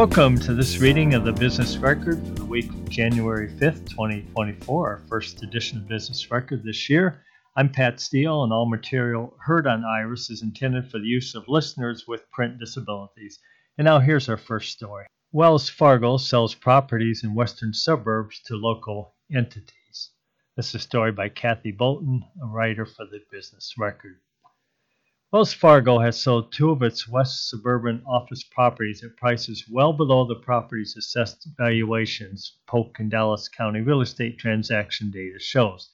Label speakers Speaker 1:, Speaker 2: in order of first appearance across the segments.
Speaker 1: Welcome to this reading of the Business Record for the week of January 5th, 2024, our first edition of Business Record this year. I'm Pat Steele, and all material heard on Iris is intended for the use of listeners with print disabilities. And now here's our first story Wells Fargo sells properties in western suburbs to local entities. This is a story by Kathy Bolton, a writer for the Business Record. Wells Fargo has sold two of its west suburban office properties at prices well below the property's assessed valuations, Polk and Dallas County real estate transaction data shows.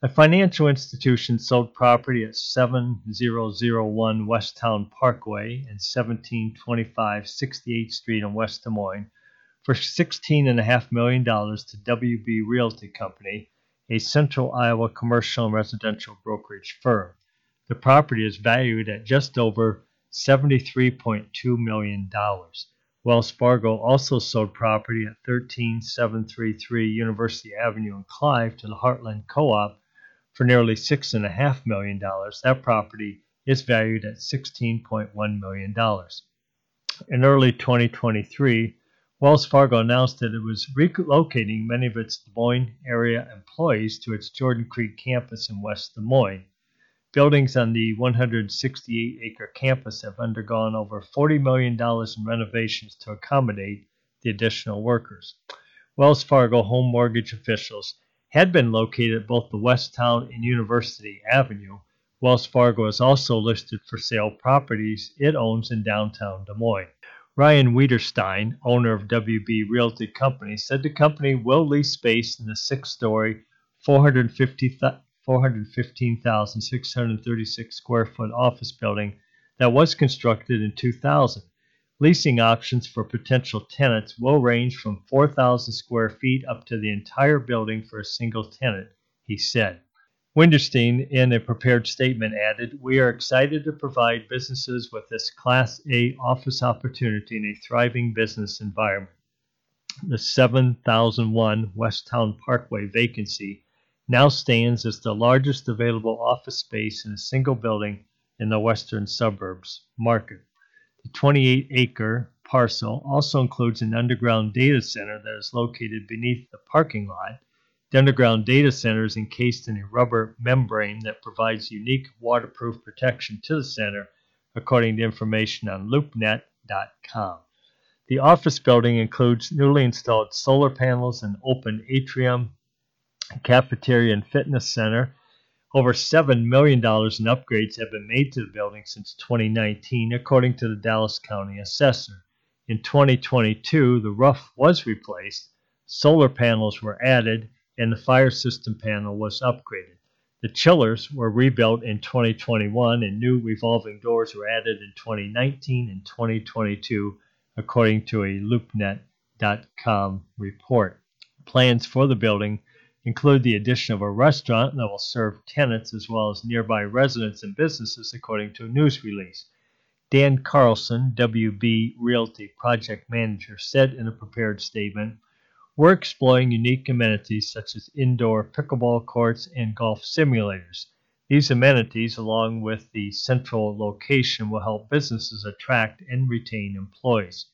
Speaker 1: A financial institution sold property at 7001 Westown Parkway and 1725 68th Street in West Des Moines for $16.5 million to WB Realty Company, a central Iowa commercial and residential brokerage firm. The property is valued at just over $73.2 million. Wells Fargo also sold property at 13733 University Avenue in Clive to the Heartland Co op for nearly $6.5 million. That property is valued at $16.1 million. In early 2023, Wells Fargo announced that it was relocating many of its Des Moines area employees to its Jordan Creek campus in West Des Moines. Buildings on the 168 acre campus have undergone over $40 million in renovations to accommodate the additional workers. Wells Fargo home mortgage officials had been located at both the Westown and University Avenue. Wells Fargo is also listed for sale properties it owns in downtown Des Moines. Ryan Wiederstein, owner of WB Realty Company, said the company will lease space in the six story, 450 415,636 square foot office building that was constructed in 2000. Leasing options for potential tenants will range from 4,000 square feet up to the entire building for a single tenant, he said. Winterstein, in a prepared statement, added, We are excited to provide businesses with this Class A office opportunity in a thriving business environment. The 7001 Westown Parkway vacancy now stands as the largest available office space in a single building in the western suburbs market. The 28 acre parcel also includes an underground data center that is located beneath the parking lot. The underground data center is encased in a rubber membrane that provides unique waterproof protection to the center, according to information on loopnet.com. The office building includes newly installed solar panels and open atrium cafeteria and fitness center. Over $7 million in upgrades have been made to the building since 2019, according to the Dallas County assessor. In 2022, the roof was replaced, solar panels were added, and the fire system panel was upgraded. The chillers were rebuilt in 2021, and new revolving doors were added in 2019 and 2022, according to a LoopNet.com report. Plans for the building include the addition of a restaurant that will serve tenants as well as nearby residents and businesses, according to a news release. Dan Carlson, WB Realty project manager, said in a prepared statement, We're exploring unique amenities such as indoor pickleball courts and golf simulators. These amenities, along with the central location, will help businesses attract and retain employees.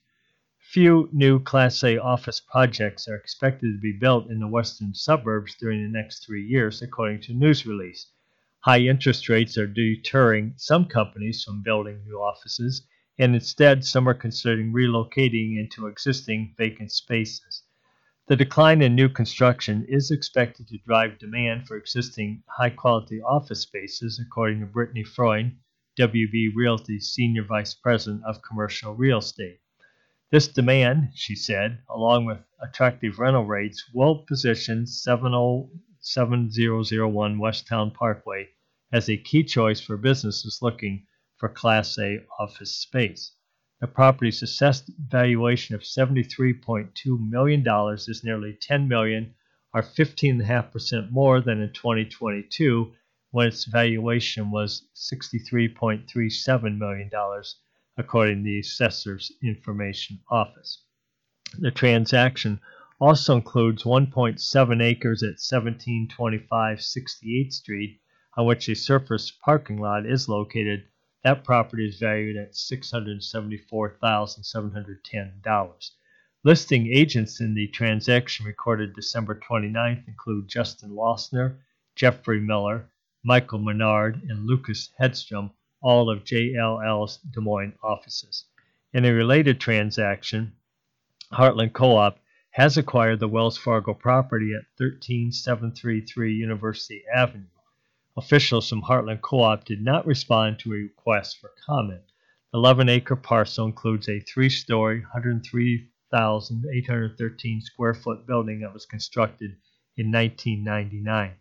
Speaker 1: Few new Class A office projects are expected to be built in the western suburbs during the next three years, according to news release. High interest rates are deterring some companies from building new offices, and instead, some are considering relocating into existing vacant spaces. The decline in new construction is expected to drive demand for existing high quality office spaces, according to Brittany Freund, WB Realty's Senior Vice President of Commercial Real Estate. This demand, she said, along with attractive rental rates, will position 7001 Westown Parkway as a key choice for businesses looking for Class A office space. The property's assessed valuation of $73.2 million is nearly 10 million, or 15.5% more than in 2022, when its valuation was $63.37 million according to the Assessor's Information Office. The transaction also includes 1.7 acres at 1725 68th Street, on which a surface parking lot is located That property is valued at $674,710. Listing agents in the transaction recorded December 29th include Justin Lossner, Jeffrey Miller, Michael Menard, and Lucas Hedstrom, all of JLL's Des Moines offices. In a related transaction, Heartland Co-op has acquired the Wells Fargo property at 13733 University Avenue. Officials from Heartland Co-op did not respond to a request for comment. The 11 acre parcel includes a three story, 103,813 square foot building that was constructed in 1999.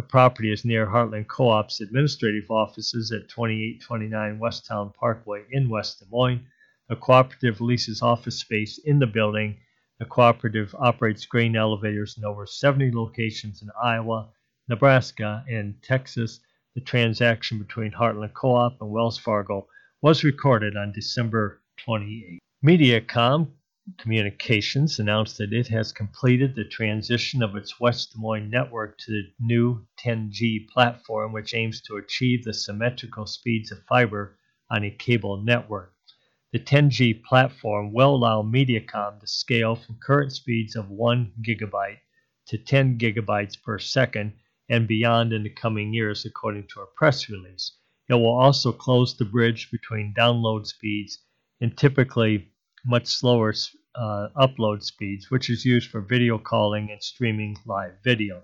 Speaker 1: The property is near Heartland Co-op's administrative offices at 2829 Westown Parkway in West Des Moines. The cooperative leases office space in the building. The cooperative operates grain elevators in over 70 locations in Iowa, Nebraska, and Texas. The transaction between Heartland Co-op and Wells Fargo was recorded on December 28. Mediacom Communications announced that it has completed the transition of its West Des Moines network to the new 10G platform, which aims to achieve the symmetrical speeds of fiber on a cable network. The 10G platform will allow Mediacom to scale from current speeds of 1 gigabyte to 10 gigabytes per second and beyond in the coming years, according to a press release. It will also close the bridge between download speeds and typically much slower uh, upload speeds, which is used for video calling and streaming live video.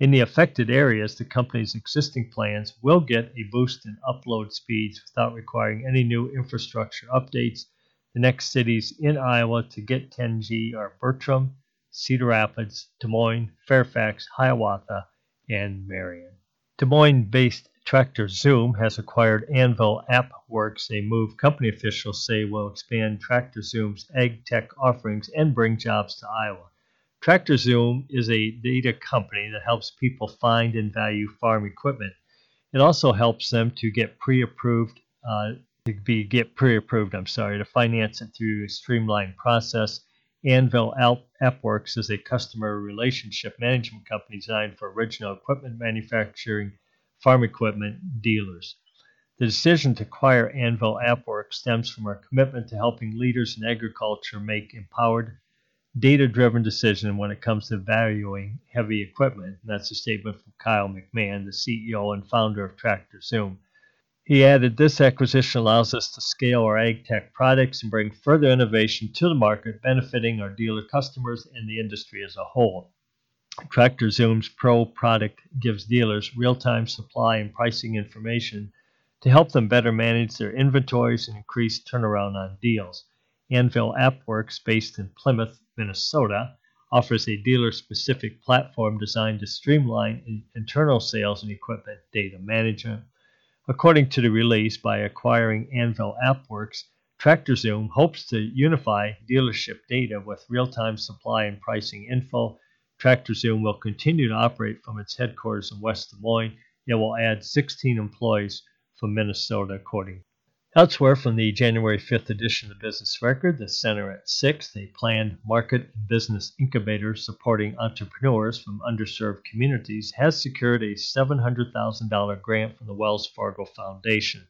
Speaker 1: In the affected areas, the company's existing plans will get a boost in upload speeds without requiring any new infrastructure updates. The next cities in Iowa to get 10G are Bertram, Cedar Rapids, Des Moines, Fairfax, Hiawatha, and Marion. Des Moines based Tractor Zoom has acquired Anvil AppWorks, a move company officials say will expand Tractor Zoom's ag tech offerings and bring jobs to Iowa. Tractor Zoom is a data company that helps people find and value farm equipment. It also helps them to get pre-approved, uh, to be get pre-approved. I'm sorry, to finance it through a streamlined process Anvil AppWorks is a customer relationship management company designed for original equipment manufacturing farm equipment dealers. The decision to acquire Anvil AppWorks stems from our commitment to helping leaders in agriculture make empowered, data driven decisions when it comes to valuing heavy equipment. And that's a statement from Kyle McMahon, the CEO and founder of Tractor Zoom. He added, This acquisition allows us to scale our ag tech products and bring further innovation to the market, benefiting our dealer customers and the industry as a whole. Tractor Zoom's Pro product gives dealers real time supply and pricing information to help them better manage their inventories and increase turnaround on deals. Anvil AppWorks, based in Plymouth, Minnesota, offers a dealer specific platform designed to streamline internal sales and equipment data management. According to the release, by acquiring Anvil AppWorks, TractorZoom hopes to unify dealership data with real-time supply and pricing info. TractorZoom will continue to operate from its headquarters in West Des Moines. It will add 16 employees from Minnesota, according Elsewhere from the January 5th edition of the Business Record, the Center at 6th, a planned market and business incubator supporting entrepreneurs from underserved communities, has secured a $700,000 grant from the Wells Fargo Foundation.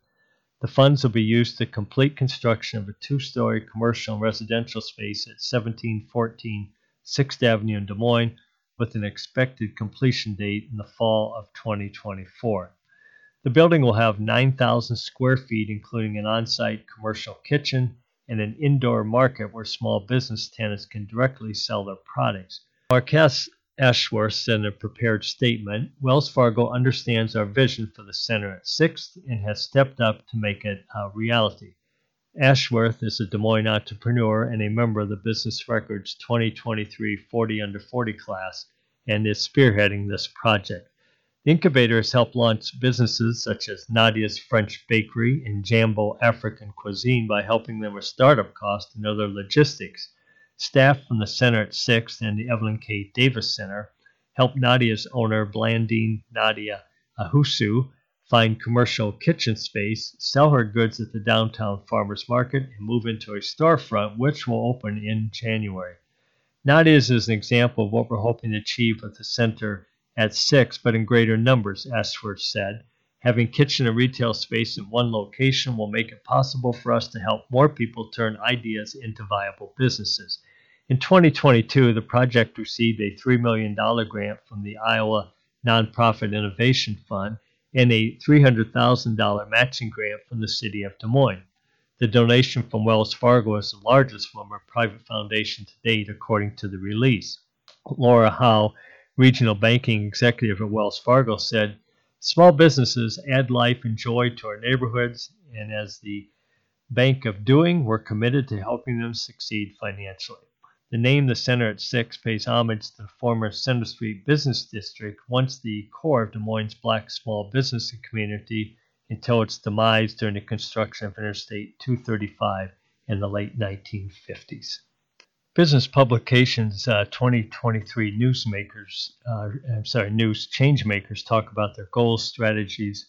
Speaker 1: The funds will be used to complete construction of a two story commercial and residential space at 1714 6th Avenue in Des Moines with an expected completion date in the fall of 2024. The building will have 9,000 square feet, including an on site commercial kitchen and an indoor market where small business tenants can directly sell their products. Marques Ashworth said in a prepared statement Wells Fargo understands our vision for the center at 6th and has stepped up to make it a reality. Ashworth is a Des Moines entrepreneur and a member of the Business Records 2023 40 Under 40 class and is spearheading this project. The incubator has helped launch businesses such as Nadia's French Bakery and Jambo African Cuisine by helping them with startup costs and other logistics. Staff from the Center at 6th and the Evelyn K. Davis Center helped Nadia's owner, Blandine Nadia Ahusu, find commercial kitchen space, sell her goods at the downtown farmers market, and move into a storefront which will open in January. Nadia's is an example of what we're hoping to achieve with the center at six, but in greater numbers, Ashworth said. Having kitchen and retail space in one location will make it possible for us to help more people turn ideas into viable businesses. In 2022, the project received a $3 million grant from the Iowa Nonprofit Innovation Fund and a $300,000 matching grant from the City of Des Moines. The donation from Wells Fargo is the largest from a private foundation to date, according to the release. Laura Howe, regional banking executive at Wells Fargo, said, Small businesses add life and joy to our neighborhoods, and as the bank of doing, we're committed to helping them succeed financially. The name The Center at 6 pays homage to the former Center Street Business District, once the core of Des Moines' black small business community until its demise during the construction of Interstate 235 in the late 1950s. Business Publications uh, 2023 newsmakers, uh, I'm sorry, news changemakers talk about their goals, strategies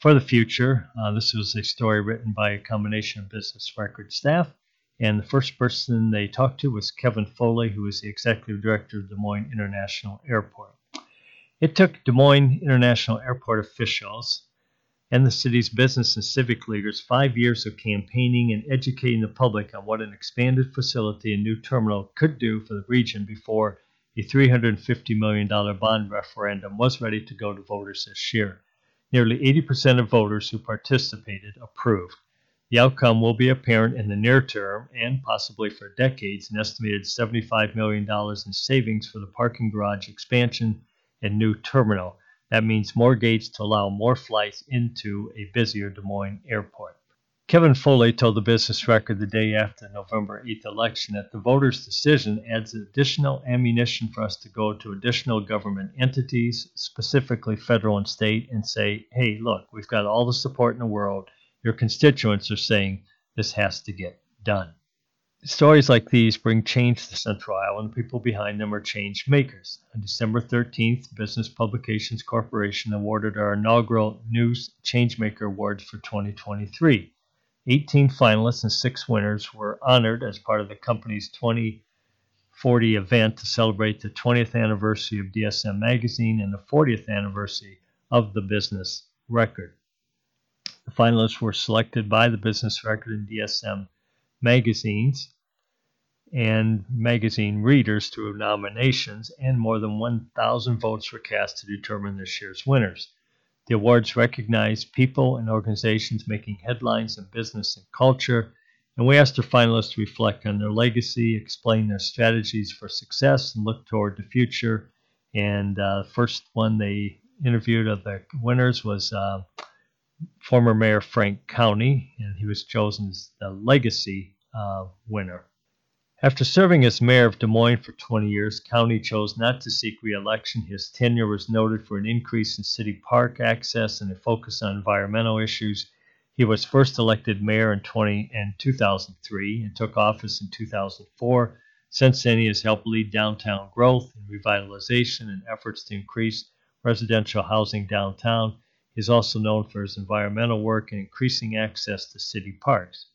Speaker 1: for the future. Uh, this was a story written by a combination of business record staff, and the first person they talked to was Kevin Foley, who is the executive director of Des Moines International Airport. It took Des Moines International Airport officials and the city's business and civic leaders five years of campaigning and educating the public on what an expanded facility and new terminal could do for the region before a $350 million bond referendum was ready to go to voters this year. Nearly 80% of voters who participated approved. The outcome will be apparent in the near term and possibly for decades an estimated $75 million in savings for the parking garage expansion and new terminal that means more gates to allow more flights into a busier Des Moines airport. Kevin Foley told the Business Record the day after the November 8th election that the voters' decision adds additional ammunition for us to go to additional government entities, specifically federal and state, and say, hey, look, we've got all the support in the world. Your constituents are saying this has to get done. Stories like these bring change to Central Iowa, and the people behind them are change makers. On December 13th, Business Publications Corporation awarded our inaugural News Changemaker Awards for 2023. 18 finalists and six winners were honored as part of the company's 2040 event to celebrate the 20th anniversary of DSM Magazine and the 40th anniversary of the Business Record. The finalists were selected by the Business Record and DSM magazines and magazine readers through nominations, and more than 1,000 votes were cast to determine this year's winners. The awards recognize people and organizations making headlines in business and culture, and we asked our finalists to reflect on their legacy, explain their strategies for success, and look toward the future. And uh, first one they interviewed of the winners was uh, former Mayor Frank Cownie, and he was chosen as the legacy uh, winner. After serving as mayor of Des Moines for 20 years, Cownie chose not to seek re-election. His tenure was noted for an increase in city park access and a focus on environmental issues. He was first elected mayor in 20 and 2003 and took office in 2004. Since then, he has helped lead downtown growth and revitalization and efforts to increase residential housing downtown he is also known for his environmental work and increasing access to city parks.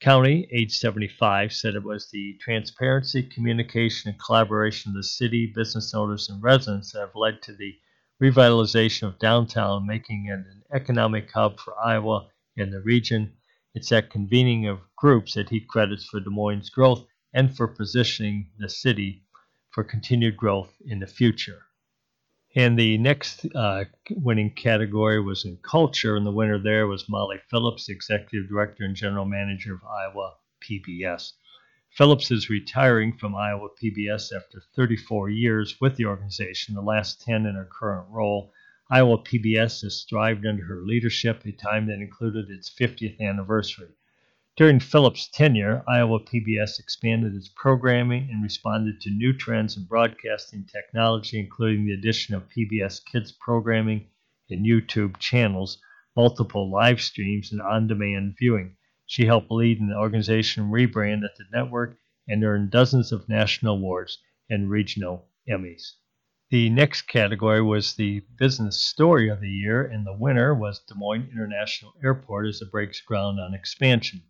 Speaker 1: Cownie, age 75, said it was the transparency, communication, and collaboration of the city, business owners, and residents that have led to the revitalization of downtown, making it an economic hub for Iowa and the region. It's that convening of groups that he credits for Des Moines' growth and for positioning the city for continued growth in the future. And the next uh, winning category was in culture, and the winner there was Molly Phillips, executive director and general manager of Iowa PBS. Phillips is retiring from Iowa PBS after 34 years with the organization, the last 10 in her current role. Iowa PBS has thrived under her leadership, a time that included its 50th anniversary. During Phillips' tenure, Iowa PBS expanded its programming and responded to new trends in broadcasting technology, including the addition of PBS Kids programming and YouTube channels, multiple live streams, and on demand viewing. She helped lead an organization rebrand at the network and earned dozens of national awards and regional Emmys. The next category was the business story of the year, and the winner was Des Moines International Airport as it breaks ground on expansion.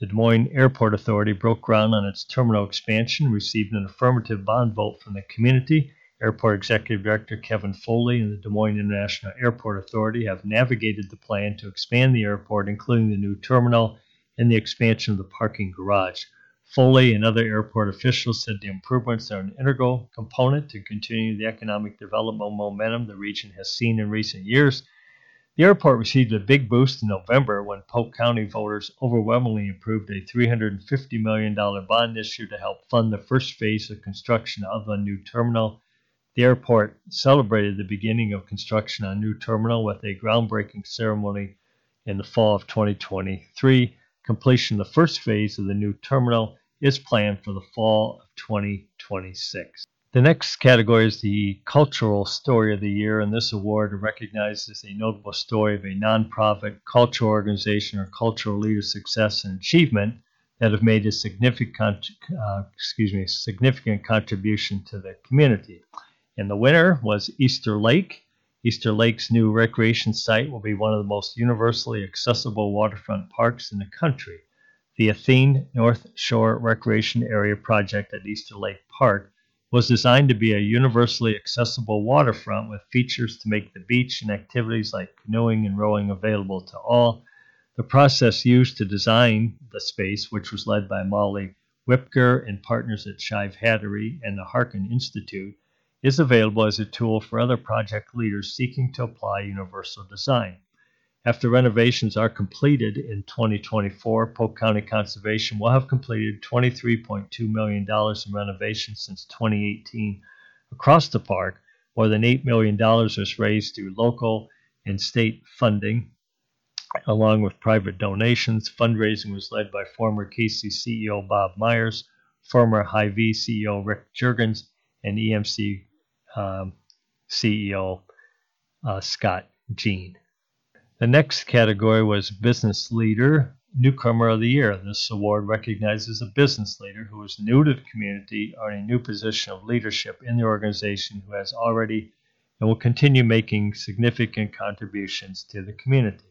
Speaker 1: The Des Moines Airport Authority broke ground on its terminal expansion, received an affirmative bond vote from the community, Airport Executive Director Kevin Foley and the Des Moines International Airport Authority have navigated the plan to expand the airport, including the new terminal and the expansion of the parking garage. Foley and other airport officials said the improvements are an integral component to continue the economic development momentum the region has seen in recent years. The airport received a big boost in November when Polk County voters overwhelmingly approved a $350 million bond issue to help fund the first phase of construction of a new terminal. The airport celebrated the beginning of construction on a new terminal with a groundbreaking ceremony in the fall of 2023. Completion of the first phase of the new terminal is planned for the fall of 2026. The next category is the Cultural Story of the Year, and this award recognizes a notable story of a nonprofit cultural organization or cultural leader's success and achievement that have made a significant, uh, excuse me, significant contribution to the community. And the winner was Easter Lake. Easter Lake's new recreation site will be one of the most universally accessible waterfront parks in the country. The Athene North Shore Recreation Area project at Easter Lake Park was designed to be a universally accessible waterfront with features to make the beach and activities like canoeing and rowing available to all. The process used to design the space, which was led by Molly Whipker and partners at Shive Hattery and the Harkin Institute, is available as a tool for other project leaders seeking to apply universal design. After renovations are completed in 2024, Polk County Conservation will have completed $23.2 million in renovations since 2018 across the park. More than $8 million was raised through local and state funding, along with private donations. Fundraising was led by former Casey CEO Bob Myers, former Hy-Vee CEO Rick Jurgens, and EMC um, CEO uh, Scott Jean. The next category was Business Leader Newcomer of the Year. This award recognizes a business leader who is new to the community or in a new position of leadership in the organization who has already and will continue making significant contributions to the community.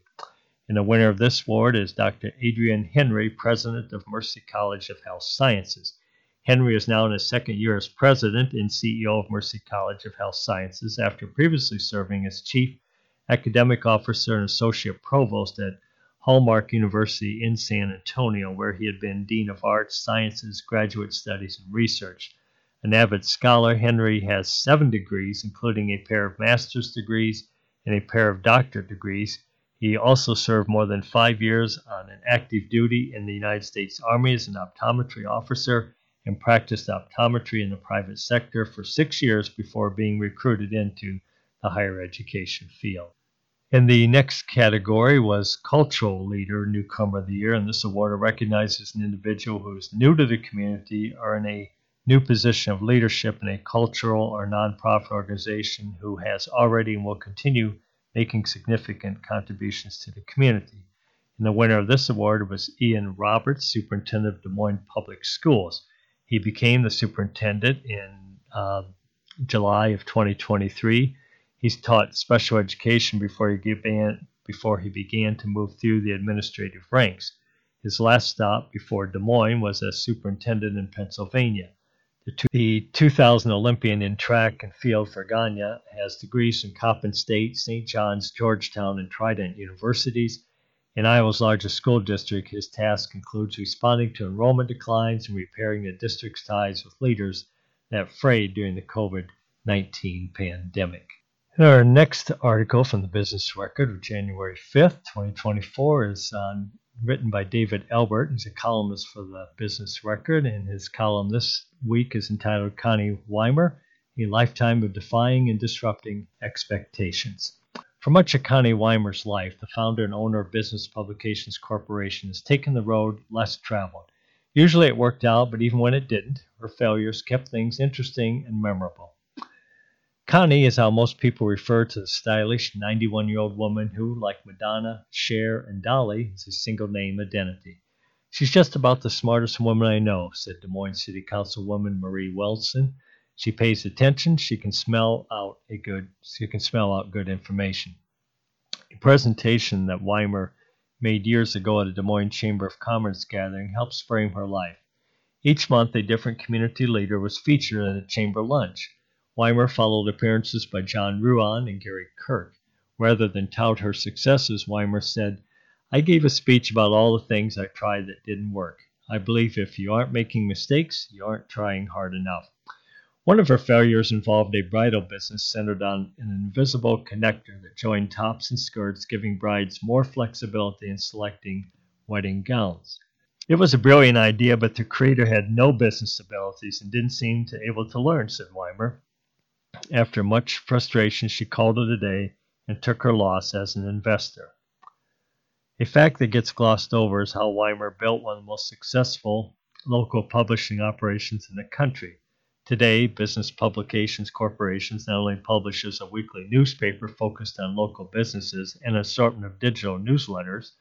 Speaker 1: And the winner of this award is Dr. Adrian Henry, president of Mercy College of Health Sciences. Henry is now in his second year as president and CEO of Mercy College of Health Sciences after previously serving as chief academic officer and associate provost at Hallmark University in San Antonio, where he had been Dean of Arts, Sciences, Graduate Studies, and Research. An avid scholar, Henry has seven degrees, including a pair of master's degrees and a pair of doctorate degrees. He also served more than five years on an active duty in the United States Army as an optometry officer and practiced optometry in the private sector for six years before being recruited into the higher education field. And the next category was Cultural Leader Newcomer of the Year, and this award recognizes an individual who is new to the community or in a new position of leadership in a cultural or nonprofit organization who has already and will continue making significant contributions to the community. And the winner of this award was Ian Roberts, Superintendent of Des Moines Public Schools. He became the superintendent in uh, July of 2023 He's taught special education before he began before he began to move through the administrative ranks. His last stop before Des Moines was as superintendent in Pennsylvania. The, two, the 2000 Olympian in track and field for Guyana has degrees from Coppin State, St. John's, Georgetown, and Trident universities. In Iowa's largest school district, his task includes responding to enrollment declines and repairing the district's ties with leaders that frayed during the COVID 19 pandemic. Our next article from the Business Record of January 5th, 2024, is um, written by David Albert. He's a columnist for the Business Record, and his column this week is entitled Connie Wimer A Lifetime of Defying and Disrupting Expectations. For much of Connie Wimer's life, the founder and owner of Business Publications Corporation has taken the road less traveled. Usually it worked out, but even when it didn't, her failures kept things interesting and memorable. Connie is how most people refer to the stylish 91 year old woman who, like Madonna, Cher, and Dolly, is a single name identity. She's just about the smartest woman I know, said Des Moines City Councilwoman Marie Wilson. She pays attention. She can smell out a good. She can smell out good information. A presentation that Wimer made years ago at a Des Moines Chamber of Commerce gathering helps frame her life. Each month, a different community leader was featured at a chamber lunch. Wimer followed appearances by John Ruan and Gary Kirke. Rather than tout her successes, Wimer said, I gave a speech about all the things I tried that didn't work. I believe if you aren't making mistakes, you aren't trying hard enough. One of her failures involved a bridal business centered on an invisible connector that joined tops and skirts, giving brides more flexibility in selecting wedding gowns. It was a brilliant idea, but the creator had no business abilities and didn't seem to able to learn, said Wimer. After much frustration, she called it a day and took her loss as an investor. A fact that gets glossed over is how Wimer built one of the most successful local publishing operations in the country. Today, Business Publications Corporations not only publishes a weekly newspaper focused on local businesses and an assortment of digital newsletters,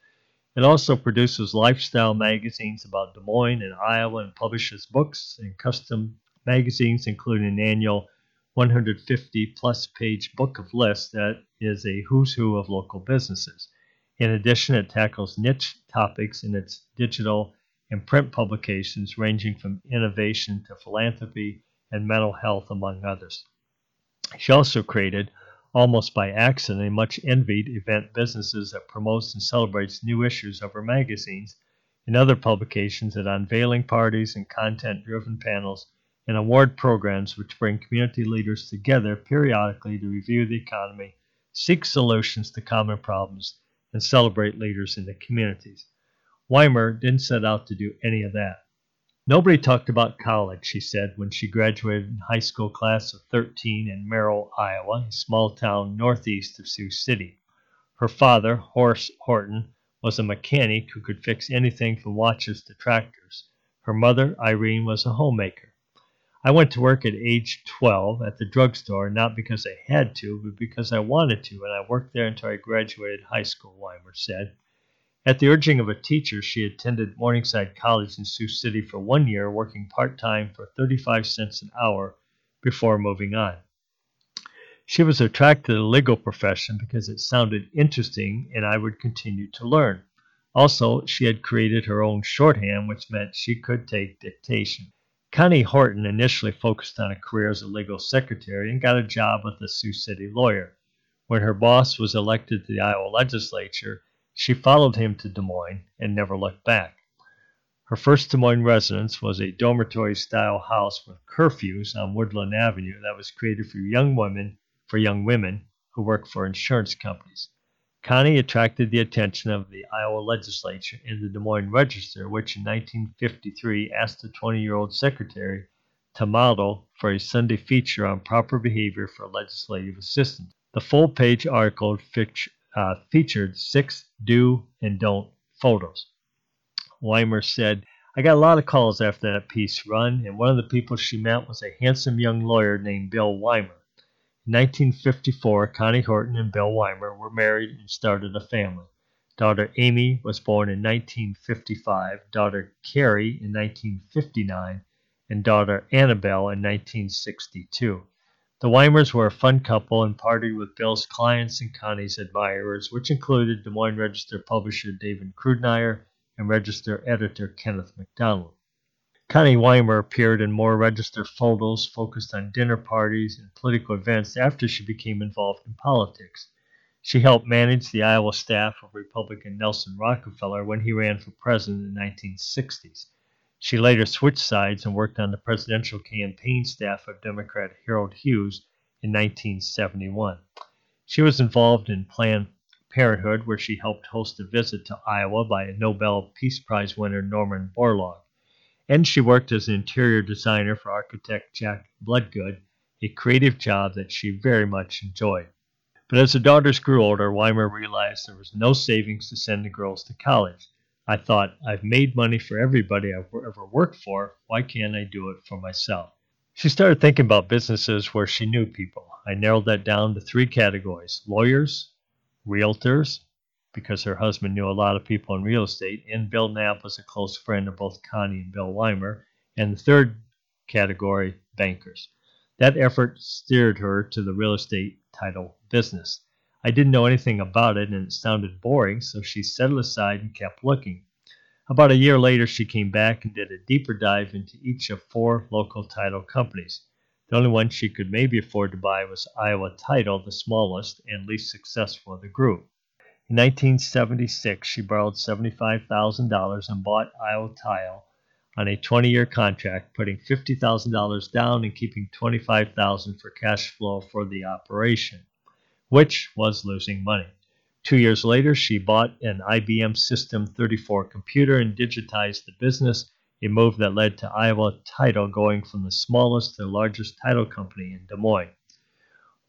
Speaker 1: it also produces lifestyle magazines about Des Moines and Iowa and publishes books and custom magazines, including an annual 150 plus page book of lists that is a who's who of local businesses. In addition, it tackles niche topics in its digital and print publications, ranging from innovation to philanthropy and mental health, among others. She also created, almost by accident, a much envied event businesses that promotes and celebrates new issues of her magazines and other publications at unveiling parties and content driven panels and award programs which bring community leaders together periodically to review the economy, seek solutions to common problems, and celebrate leaders in the communities. Wimer didn't set out to do any of that. Nobody talked about college, she said when she graduated in high school class of 13 in Merrill, Iowa, a small town northeast of Sioux City. Her father, Horace Horton, was a mechanic who could fix anything from watches to tractors. Her mother, Irene, was a homemaker. I went to work at age 12 at the drugstore, not because I had to, but because I wanted to, and I worked there until I graduated high school, Wimer said. At the urging of a teacher, she attended Morningside College in Sioux City for one year, working part time for 35 cents an hour before moving on. She was attracted to the legal profession because it sounded interesting and I would continue to learn. Also, she had created her own shorthand, which meant she could take dictation. Connie Horton initially focused on a career as a legal secretary and got a job with a Sioux City lawyer. When her boss was elected to the Iowa legislature, she followed him to Des Moines and never looked back. Her first Des Moines residence was a dormitory style house with curfews on Woodland Avenue that was created for young women for young women who work for insurance companies. Connie attracted the attention of the Iowa legislature and the Des Moines Register, which in 1953 asked the 20 year old secretary to model for a Sunday feature on proper behavior for legislative assistants. The full page article uh, featured six do and don't photos. Wimer said, I got a lot of calls after that piece run, and one of the people she met was a handsome young lawyer named Bill Wimer. In 1954, Connie Horton and Bill Wimer were married and started a family. Daughter Amy was born in 1955, daughter Carrie in 1959, and daughter Annabelle in 1962. The Wimers were a fun couple and partied with Bill's clients and Connie's admirers, which included Des Moines Register publisher David Kruidenier and Register editor Kenneth McDonald. Connie Wimer appeared in more Register photos focused on dinner parties and political events after she became involved in politics. She helped manage the Iowa staff of Republican Nelson Rockefeller when he ran for president in the 1960s. She later switched sides and worked on the presidential campaign staff of Democrat Harold Hughes in 1971. She was involved in Planned Parenthood, where she helped host a visit to Iowa by Nobel Peace Prize winner Norman Borlaug and she worked as an interior designer for architect Jack Bloodgood, a creative job that she very much enjoyed. But as the daughters grew older, Wimer realized there was no savings to send the girls to college. I thought, I've made money for everybody I've ever worked for. Why can't I do it for myself? She started thinking about businesses where she knew people. I narrowed that down to three categories lawyers, realtors, because her husband knew a lot of people in real estate, and Bill Knapp was a close friend of both Connie and Bill Wimer. And the third category, bankers. That effort steered her to the real estate title business. I didn't know anything about it and it sounded boring, so she set it aside and kept looking. About a year later, she came back and did a deeper dive into each of four local title companies. The only one she could maybe afford to buy was Iowa Title, the smallest and least successful of the group. In 1976, she borrowed $75,000 and bought Iowa Title on a 20-year contract, putting $50,000 down and keeping $25,000 for cash flow for the operation, which was losing money. Two years later, she bought an IBM System 34 computer and digitized the business, a move that led to Iowa Title going from the smallest to the largest title company in Des Moines.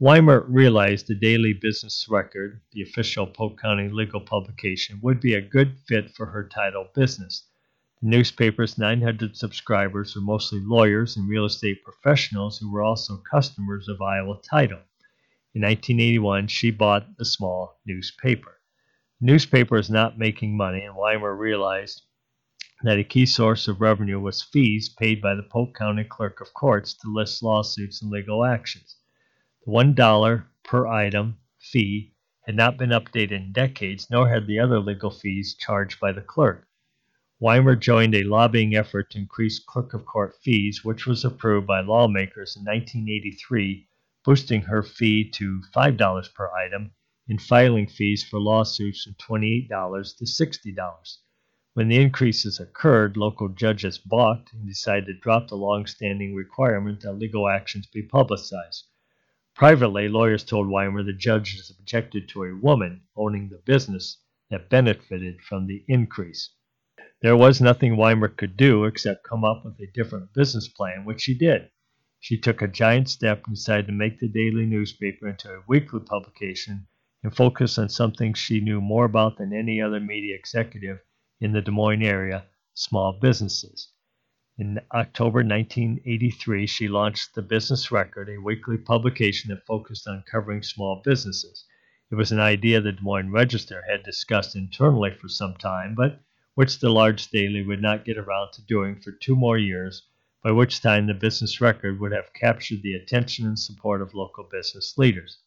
Speaker 1: Wimer realized the Daily Business Record, the official Polk County legal publication, would be a good fit for her title business. The newspaper's 900 subscribers were mostly lawyers and real estate professionals who were also customers of Iowa Title. In 1981, she bought the small newspaper. The newspaper is not making money, and Wimer realized that a key source of revenue was fees paid by the Polk County Clerk of Courts to list lawsuits and legal actions. The one dollar per item fee had not been updated in decades, nor had the other legal fees charged by the clerk. Wimer joined a lobbying effort to increase clerk of court fees, which was approved by lawmakers in 1983, boosting her fee to $5 per item and filing fees for lawsuits from $28 to $60. When the increases occurred, local judges balked and decided to drop the long-standing requirement that legal actions be publicized. Privately, lawyers told Wimer the judges objected to a woman owning the business that benefited from the increase. There was nothing Wimer could do except come up with a different business plan, which she did. She took a giant step and decided to make the daily newspaper into a weekly publication and focus on something she knew more about than any other media executive in the Des Moines area small businesses. In October 1983, she launched The Business Record, a weekly publication that focused on covering small businesses. It was an idea the Des Moines Register had discussed internally for some time, but which the large daily would not get around to doing for two more years, by which time the Business Record would have captured the attention and support of local business leaders.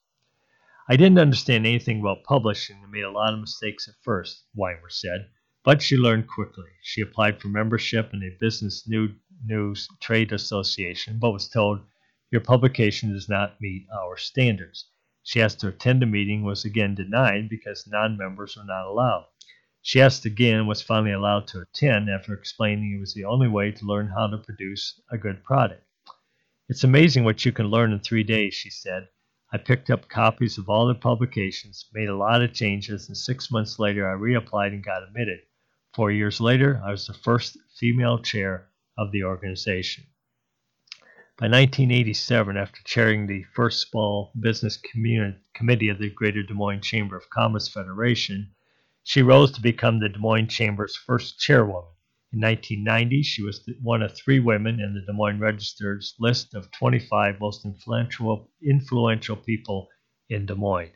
Speaker 1: I didn't understand anything about publishing and made a lot of mistakes at first, Wimer said. But she learned quickly. She applied for membership in a business new news trade association, but was told, Your publication does not meet our standards. She asked to attend a meeting, was again denied because non members were not allowed. She asked again, was finally allowed to attend after explaining it was the only way to learn how to produce a good product. It's amazing what you can learn in three days, she said. I picked up copies of all the publications, made a lot of changes, and six months later I reapplied and got admitted. Four years later, I was the first female chair of the organization. By 1987, after chairing the first small business committee of the Greater Des Moines Chamber of Commerce Federation, she rose to become the Des Moines Chamber's first chairwoman. In 1990, she was one of three women in the Des Moines Register's list of 25 most influential, influential people in Des Moines.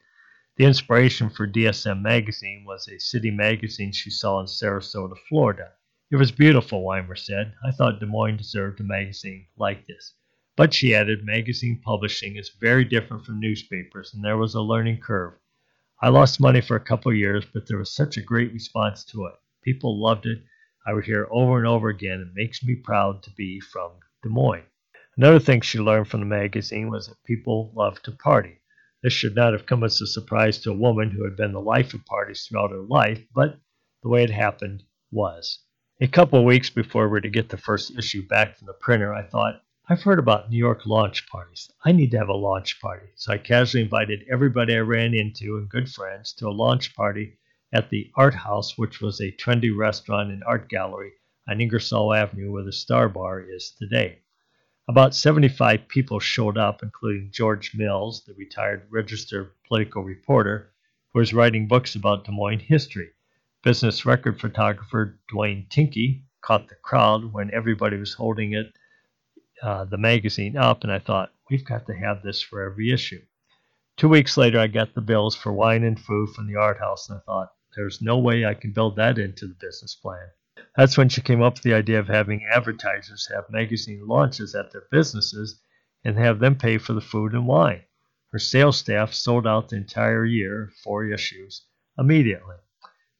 Speaker 1: The inspiration for DSM magazine was a city magazine she saw in Sarasota, Florida. It was beautiful, Wimer said. I thought Des Moines deserved a magazine like this. But she added, magazine publishing is very different from newspapers, and there was a learning curve. I lost money for a couple of years, but there was such a great response to it. People loved it. I would hear it over and over again. It makes me proud to be from Des Moines. Another thing she learned from the magazine was that people love to party. This should not have come as a surprise to a woman who had been the life of parties throughout her life, but the way it happened was. A couple of weeks before we were to get the first issue back from the printer, I thought, I've heard about New York launch parties. I need to have a launch party. So I casually invited everybody I ran into and good friends to a launch party at the Art House, which was a trendy restaurant and art gallery on Ingersoll Avenue where the Star Bar is today. About 75 people showed up, including George Mills, the retired Register political reporter, who was writing books about Des Moines history. Business record photographer Dwayne Tinky caught the crowd when everybody was holding it, uh, the magazine up, and I thought, we've got to have this for every issue. Two weeks later, I got the bills for wine and food from the art house, and I thought, there's no way I can build that into the business plan. That's when she came up with the idea of having advertisers have magazine launches at their businesses and have them pay for the food and wine. Her sales staff sold out the entire year, four issues, immediately.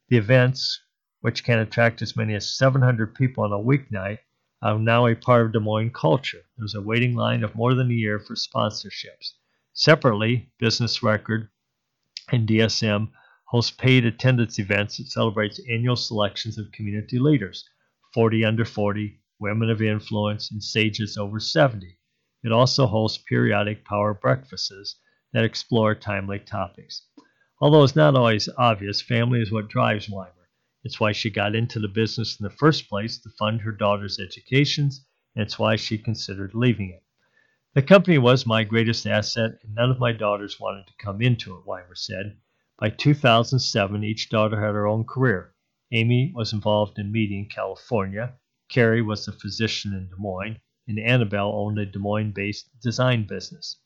Speaker 1: The events, which can attract as many as 700 people on a weeknight, I'm now a part of Des Moines culture. There's a waiting line of more than a year for sponsorships. Separately, Business Record and DSM host paid attendance events that celebrates annual selections of community leaders, 40 under 40, women of influence, and sages over 70. It also hosts periodic power breakfasts that explore timely topics. Although it's not always obvious, family is what drives Wimer. It's why she got into the business in the first place to fund her daughter's educations, and it's why she considered leaving it. The company was my greatest asset, and none of my daughters wanted to come into it, Wimer said. By 2007, each daughter had her own career. Amy was involved in media in California, Carrie was a physician in Des Moines, and Annabelle owned a Des Moines based design business.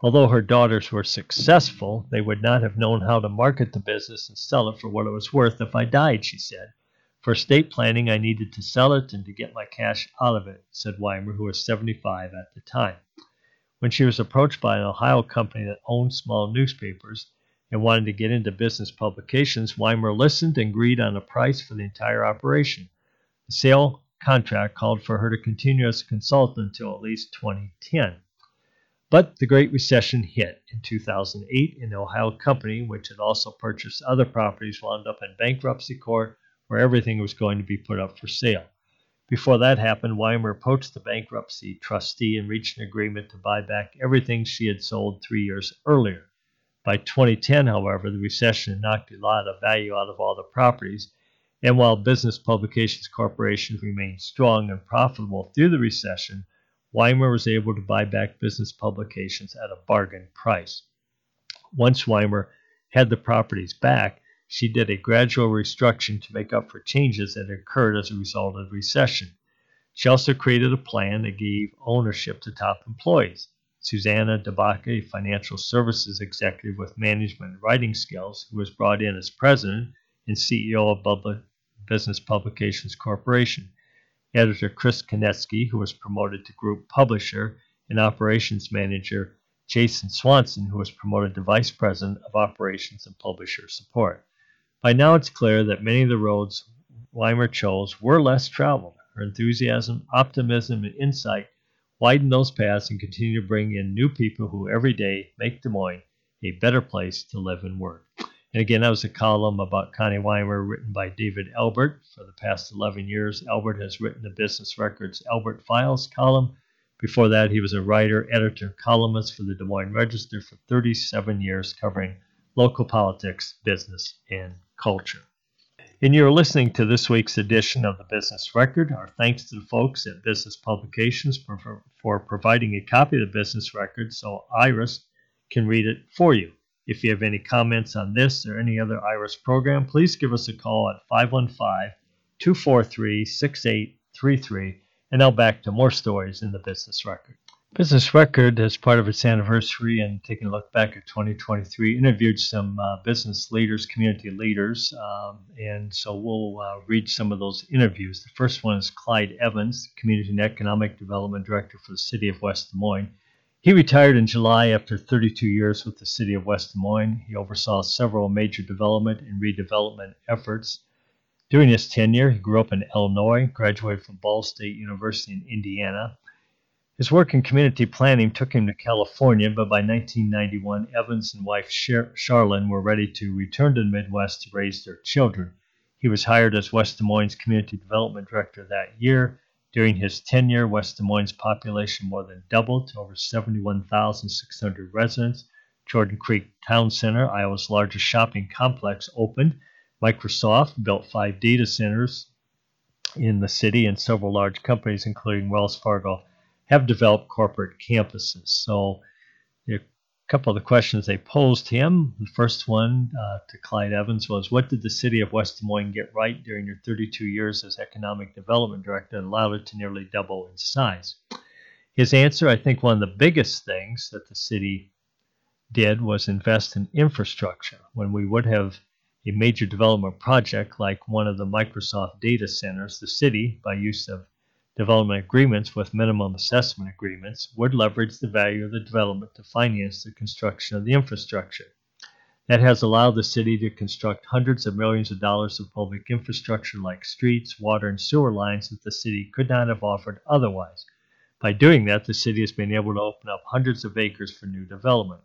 Speaker 1: Although her daughters were successful, they would not have known how to market the business and sell it for what it was worth if I died, she said. For estate planning, I needed to sell it and to get my cash out of it, said Wimer, who was 75 at the time. When she was approached by an Ohio company that owned small newspapers and wanted to get into business publications, Wimer listened and agreed on a price for the entire operation. The sale contract called for her to continue as a consultant until at least 2010. But the Great Recession hit in 2008, and the Ohio company, which had also purchased other properties, wound up in bankruptcy court where everything was going to be put up for sale. Before that happened, Wimer approached the bankruptcy trustee and reached an agreement to buy back everything she had sold three years earlier. By 2010, however, the recession knocked a lot of value out of all the properties, and while Business Publications Corporation remained strong and profitable through the recession, Wimer was able to buy back business publications at a bargain price. Once Wimer had the properties back, she did a gradual restructuring to make up for changes that occurred as a result of the recession. She also created a plan that gave ownership to top employees. Susanna DeBaca, a financial services executive with management and writing skills, who was brought in as president and CEO of Business Publications Corporation editor Chris Conetzkey, who was promoted to group publisher, and operations manager Jason Swanson, who was promoted to vice president of operations and publisher support. By now, it's clear that many of the roads Wimer chose were less traveled. Her enthusiasm, optimism, and insight widen those paths and continue to bring in new people who every day make Des Moines a better place to live and work. And again, that was a column about Connie Wimer written by David Elbert. For the past 11 years, Elbert has written the Business Records Elbert Files column. Before that, he was a writer, editor, columnist for the Des Moines Register for 37 years, covering local politics, business, and culture. And you're listening to this week's edition of the Business Record. Our thanks to the folks at Business Publications for, for, for providing a copy of the Business Record so Iris can read it for you. If you have any comments on this or any other IRIS program, please give us a call at 515 243 6833. And now back to more stories in the Business Record. Business Record, as part of its anniversary and taking a look back at 2023, interviewed some uh, business leaders, community leaders, um, and so we'll uh, read some of those interviews. The first one is Clyde Evans, Community and Economic Development Director for the City of West Des Moines. He retired in July after 32 years with the city of West Des Moines. He oversaw several major development and redevelopment efforts. During his tenure, he grew up in Illinois, graduated from Ball State University in Indiana. His work in community planning took him to California, but by 1991, Evans and wife Char- Charlene were ready to return to the Midwest to raise their children. He was hired as West Des Moines Community Development Director that year during his tenure, West Des Moines' population more than doubled to over 71,600 residents. Jordan Creek Town Center, Iowa's largest shopping complex, opened. Microsoft built five data centers in the city, and several large companies, including Wells Fargo, have developed corporate campuses. So a couple of the questions they posed him. The first one uh, to Clyde Evans was What did the city of West Des Moines get right during your 32 years as economic development director that allowed it to nearly double in size? His answer I think one of the biggest things that the city did was invest in infrastructure. When we would have a major development project like one of the Microsoft data centers, the city, by use of development agreements with minimum assessment agreements would leverage the value of the development to finance the construction of the infrastructure. That has allowed the city to construct hundreds of millions of dollars of public infrastructure like streets, water, and sewer lines that the city could not have offered otherwise. By doing that, the city has been able to open up hundreds of acres for new development.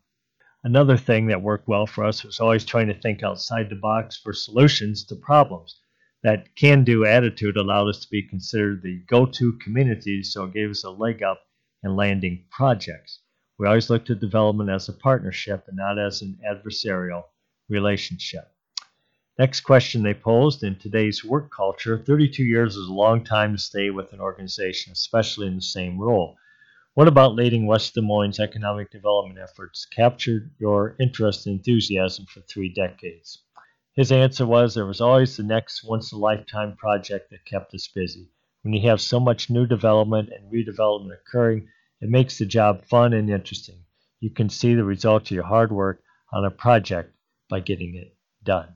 Speaker 1: Another thing that worked well for us was always trying to think outside the box for solutions to problems. That can do attitude allowed us to be considered the go to community, so it gave us a leg up in landing projects. We always looked at development as a partnership and not as an adversarial relationship. Next question they posed in today's work culture 32 years is a long time to stay with an organization, especially in the same role. What about leading West Des Moines' economic development efforts captured your interest and enthusiasm for three decades? His answer was there was always the next once in a lifetime project that kept us busy. When you have so much new development and redevelopment occurring, it makes the job fun and interesting. You can see the result of your hard work on a project by getting it done.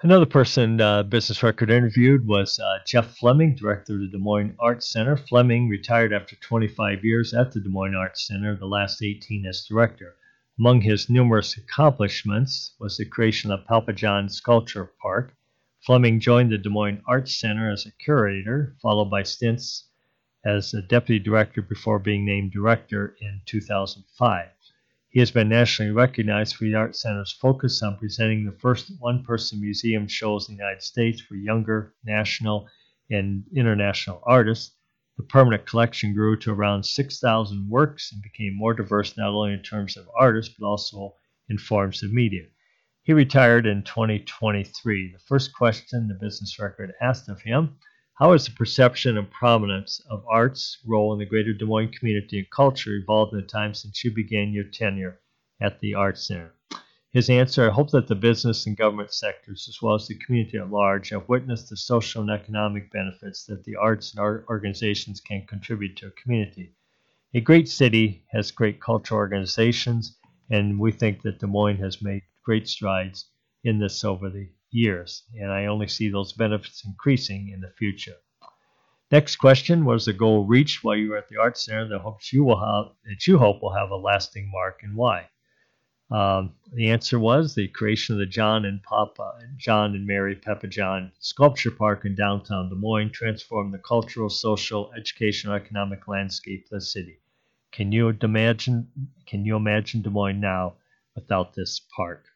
Speaker 1: Another person uh, Business Record interviewed was uh, Jeff Fleming, director of the Des Moines Arts Center. Fleming retired after 25 years at the Des Moines Arts Center, the last 18 as director. Among his numerous accomplishments was the creation of Pappajohn Sculpture Park. Fleming joined the Des Moines Arts Center as a curator, followed by stints as a deputy director before being named director in 2005. He has been nationally recognized for the Art Center's focus on presenting the first one person museum shows in the United States for younger national and international artists. The permanent collection grew to around 6,000 works and became more diverse not only in terms of artists but also in forms of media. He retired in 2023. The first question the business record asked of him how has the perception and prominence of art's role in the greater Des Moines community and culture evolved in the time since you began your tenure at the Art Center? His answer I hope that the business and government sectors, as well as the community at large, have witnessed the social and economic benefits that the arts and art organizations can contribute to a community. A great city has great cultural organizations, and we think that Des Moines has made great strides in this over the years, and I only see those benefits increasing in the future. Next question was the goal reached while you were at the Art Center that hopes you will have that you hope will have a lasting mark and why? Um, the answer was the creation of the John and Papa John and Mary Pappajohn Sculpture Park in downtown Des Moines transformed the cultural, social, educational, economic landscape of the city. Can you imagine? Can you imagine Des Moines now without this park?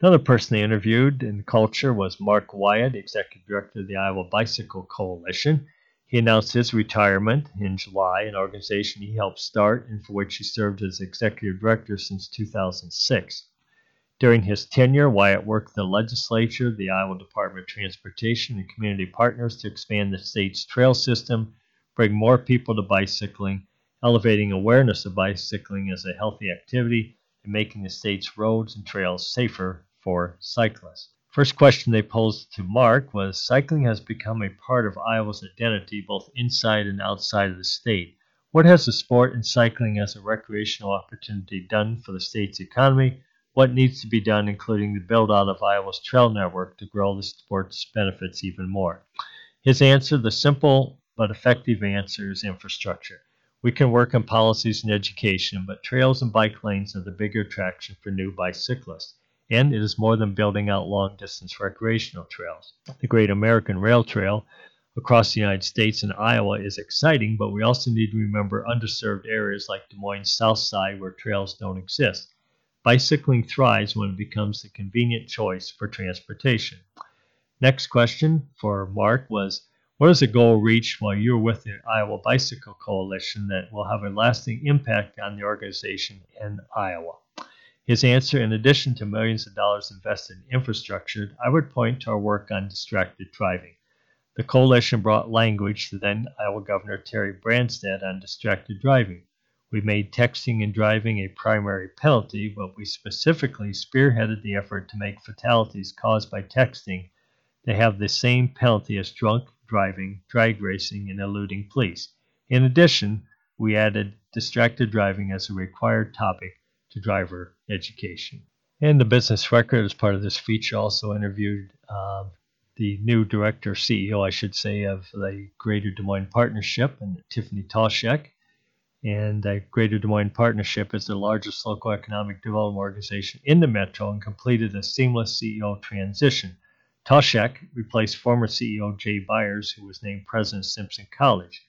Speaker 1: Another person they interviewed in culture was Mark Wyatt, executive director of the Iowa Bicycle Coalition. He announced his retirement in July, an organization he helped start and for which he served as executive director since 2006. During his tenure, Wyatt worked the legislature, the Iowa Department of Transportation, and community partners to expand the state's trail system, bring more people to bicycling, elevating awareness of bicycling as a healthy activity, and making the state's roads and trails safer for cyclists. First question they posed to Mark was Cycling has become a part of Iowa's identity both inside and outside of the state. What has the sport and cycling as a recreational opportunity done for the state's economy? What needs to be done, including the build out of Iowa's trail network, to grow the sport's benefits even more? His answer, the simple but effective answer, is infrastructure. We can work on policies and education, but trails and bike lanes are the bigger attraction for new bicyclists and it is more than building out long distance recreational trails. The Great American Rail Trail across the United States and Iowa is exciting, but we also need to remember underserved areas like Des Moines South Side where trails don't exist. Bicycling thrives when it becomes the convenient choice for transportation. Next question for Mark was What is a goal reached while you're with the Iowa Bicycle Coalition that will have a lasting impact on the organization in Iowa? His answer, in addition to millions of dollars invested in infrastructure, I would point to our work on distracted driving. The coalition brought language to then Iowa Governor Terry Branstad on distracted driving. We made texting and driving a primary penalty, but we specifically spearheaded the effort to make fatalities caused by texting to have the same penalty as drunk driving, drag racing, and eluding police. In addition, we added distracted driving as a required topic to driver education. And the business record, as part of this feature, also interviewed uh, the new director, CEO, I should say, of the Greater Des Moines Partnership, and Tiffany Tauscheck. and the Greater Des Moines Partnership is the largest local economic development organization in the metro and completed a seamless CEO transition. Tauscheck replaced former CEO Jay Byers, who was named president of Simpson College.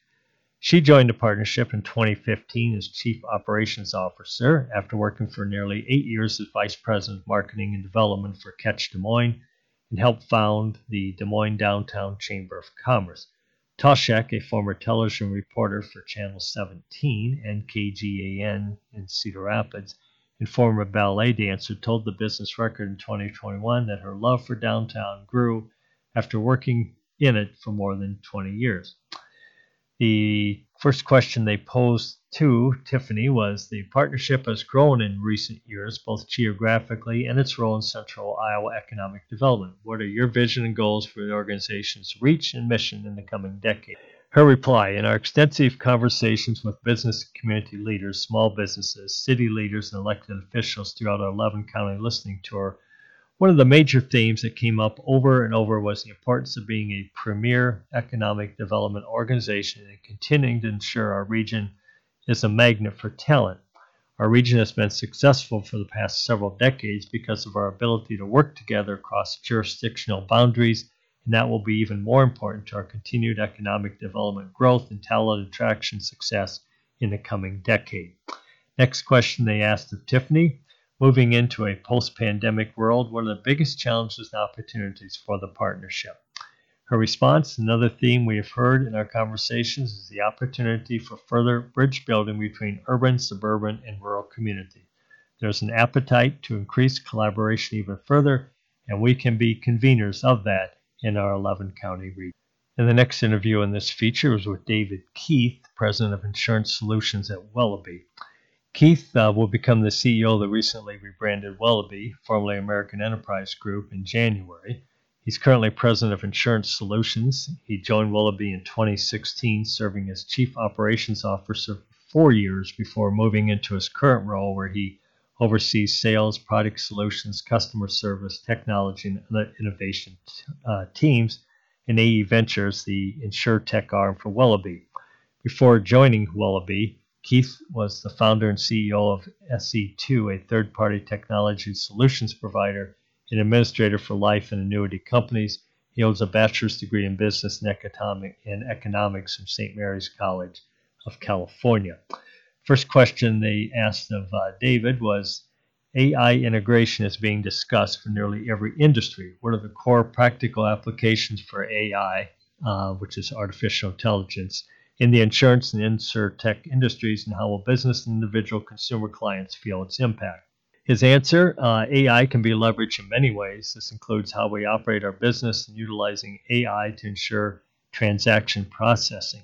Speaker 1: She joined the partnership in 2015 as Chief Operations Officer after working for nearly eight years as Vice President of Marketing and Development for Catch Des Moines and helped found the Des Moines Downtown Chamber of Commerce. Tauscheck, a former television reporter for Channel 17 and KGAN in Cedar Rapids, and former ballet dancer, told the Business Record in 2021 that her love for downtown grew after working in it for more than 20 years. The first question they posed to Tiffany was the partnership has grown in recent years, both geographically and its role in central Iowa economic development. What are your vision and goals for the organization's reach and mission in the coming decade? Her reply In our extensive conversations with business community leaders, small businesses, city leaders, and elected officials throughout our 11 county listening tour, one of the major themes that came up over and over was the importance of being a premier economic development organization and continuing to ensure our region is a magnet for talent. Our region has been successful for the past several decades because of our ability to work together across jurisdictional boundaries, and that will be even more important to our continued economic development growth and talent attraction success in the coming decade. Next question they asked of Tiffany Moving into a post pandemic world, what are the biggest challenges and opportunities for the partnership? Her response, another theme we have heard in our conversations, is the opportunity for further bridge building between urban, suburban, and rural communities. There's an appetite to increase collaboration even further, and we can be conveners of that in our 11 county region. And the next interview in this feature was with David Keith, President of Insurance Solutions at Wellabe. Keith uh, will become the CEO of the recently rebranded Wellabe, formerly American Enterprise Group, in January. He's currently president of Insurance Solutions. He joined Wellabe in 2016, serving as chief operations officer for four years before moving into his current role, where he oversees sales, product solutions, customer service, technology, and innovation uh, teams in AE Ventures, the insurtech arm for Wellabe. Before joining Wellabe, Keith was the founder and CEO of SE2, a third party technology solutions provider and administrator for life and annuity companies. He holds a bachelor's degree in business and, economic, and economics from St. Mary's College of California. First question they asked of uh, David was AI integration is being discussed for nearly every industry. What are the core practical applications for AI, uh, which is artificial intelligence? In the insurance and insurtech industries and how will business and individual consumer clients feel its impact. His answer uh, AI can be leveraged in many ways. This includes how we operate our business and utilizing AI to ensure transaction processing.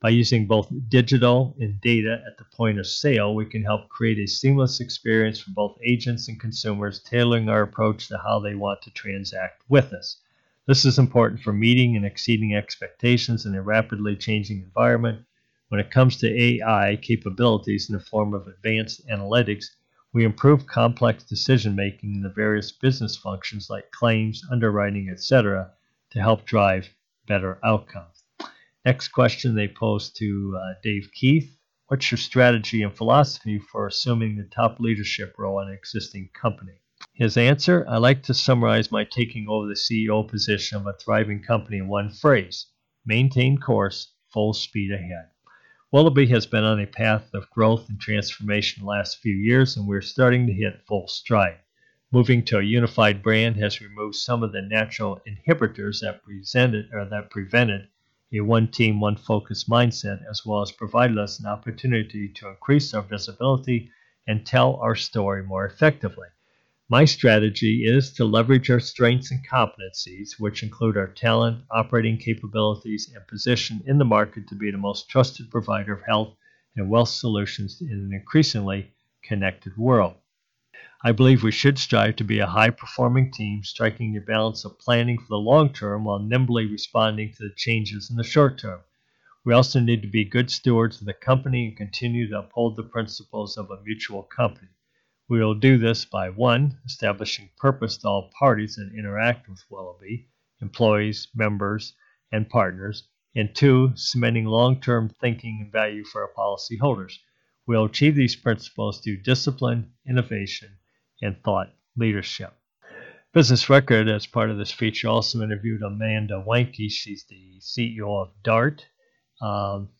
Speaker 1: By using both digital and data at the point of sale, we can help create a seamless experience for both agents and consumers, tailoring our approach to how they want to transact with us. This is important for meeting and exceeding expectations in a rapidly changing environment. When it comes to AI capabilities in the form of advanced analytics, we improve complex decision making in the various business functions like claims, underwriting, etc., to help drive better outcomes. Next question they posed to uh, Dave Keith What's your strategy and philosophy for assuming the top leadership role in an existing company? His answer I like to summarize my taking over the CEO position of a thriving company in one phrase maintain course, full speed ahead. Wellabe has been on a path of growth and transformation the last few years, and we're starting to hit full stride. Moving to a unified brand has removed some of the natural inhibitors that presented or that prevented a one team, one focus mindset, as well as provided us an opportunity to increase our visibility and tell our story more effectively. My strategy is to leverage our strengths and competencies, which include our talent, operating capabilities, and position in the market to be the most trusted provider of health and wealth solutions in an increasingly connected world. I believe we should strive to be a high performing team, striking the balance of planning for the long term while nimbly responding to the changes in the short term. We also need to be good stewards of the company and continue to uphold the principles of a mutual company. We will do this by 1. Establishing purpose to all parties that interact with Wellabe, employees, members, and partners, and two, cementing long term thinking and value for our policyholders. We'll achieve these principles through discipline, innovation, and thought leadership. Business Record, as part of this feature, also interviewed Amanda Wanke. She's the CEO of DART, um,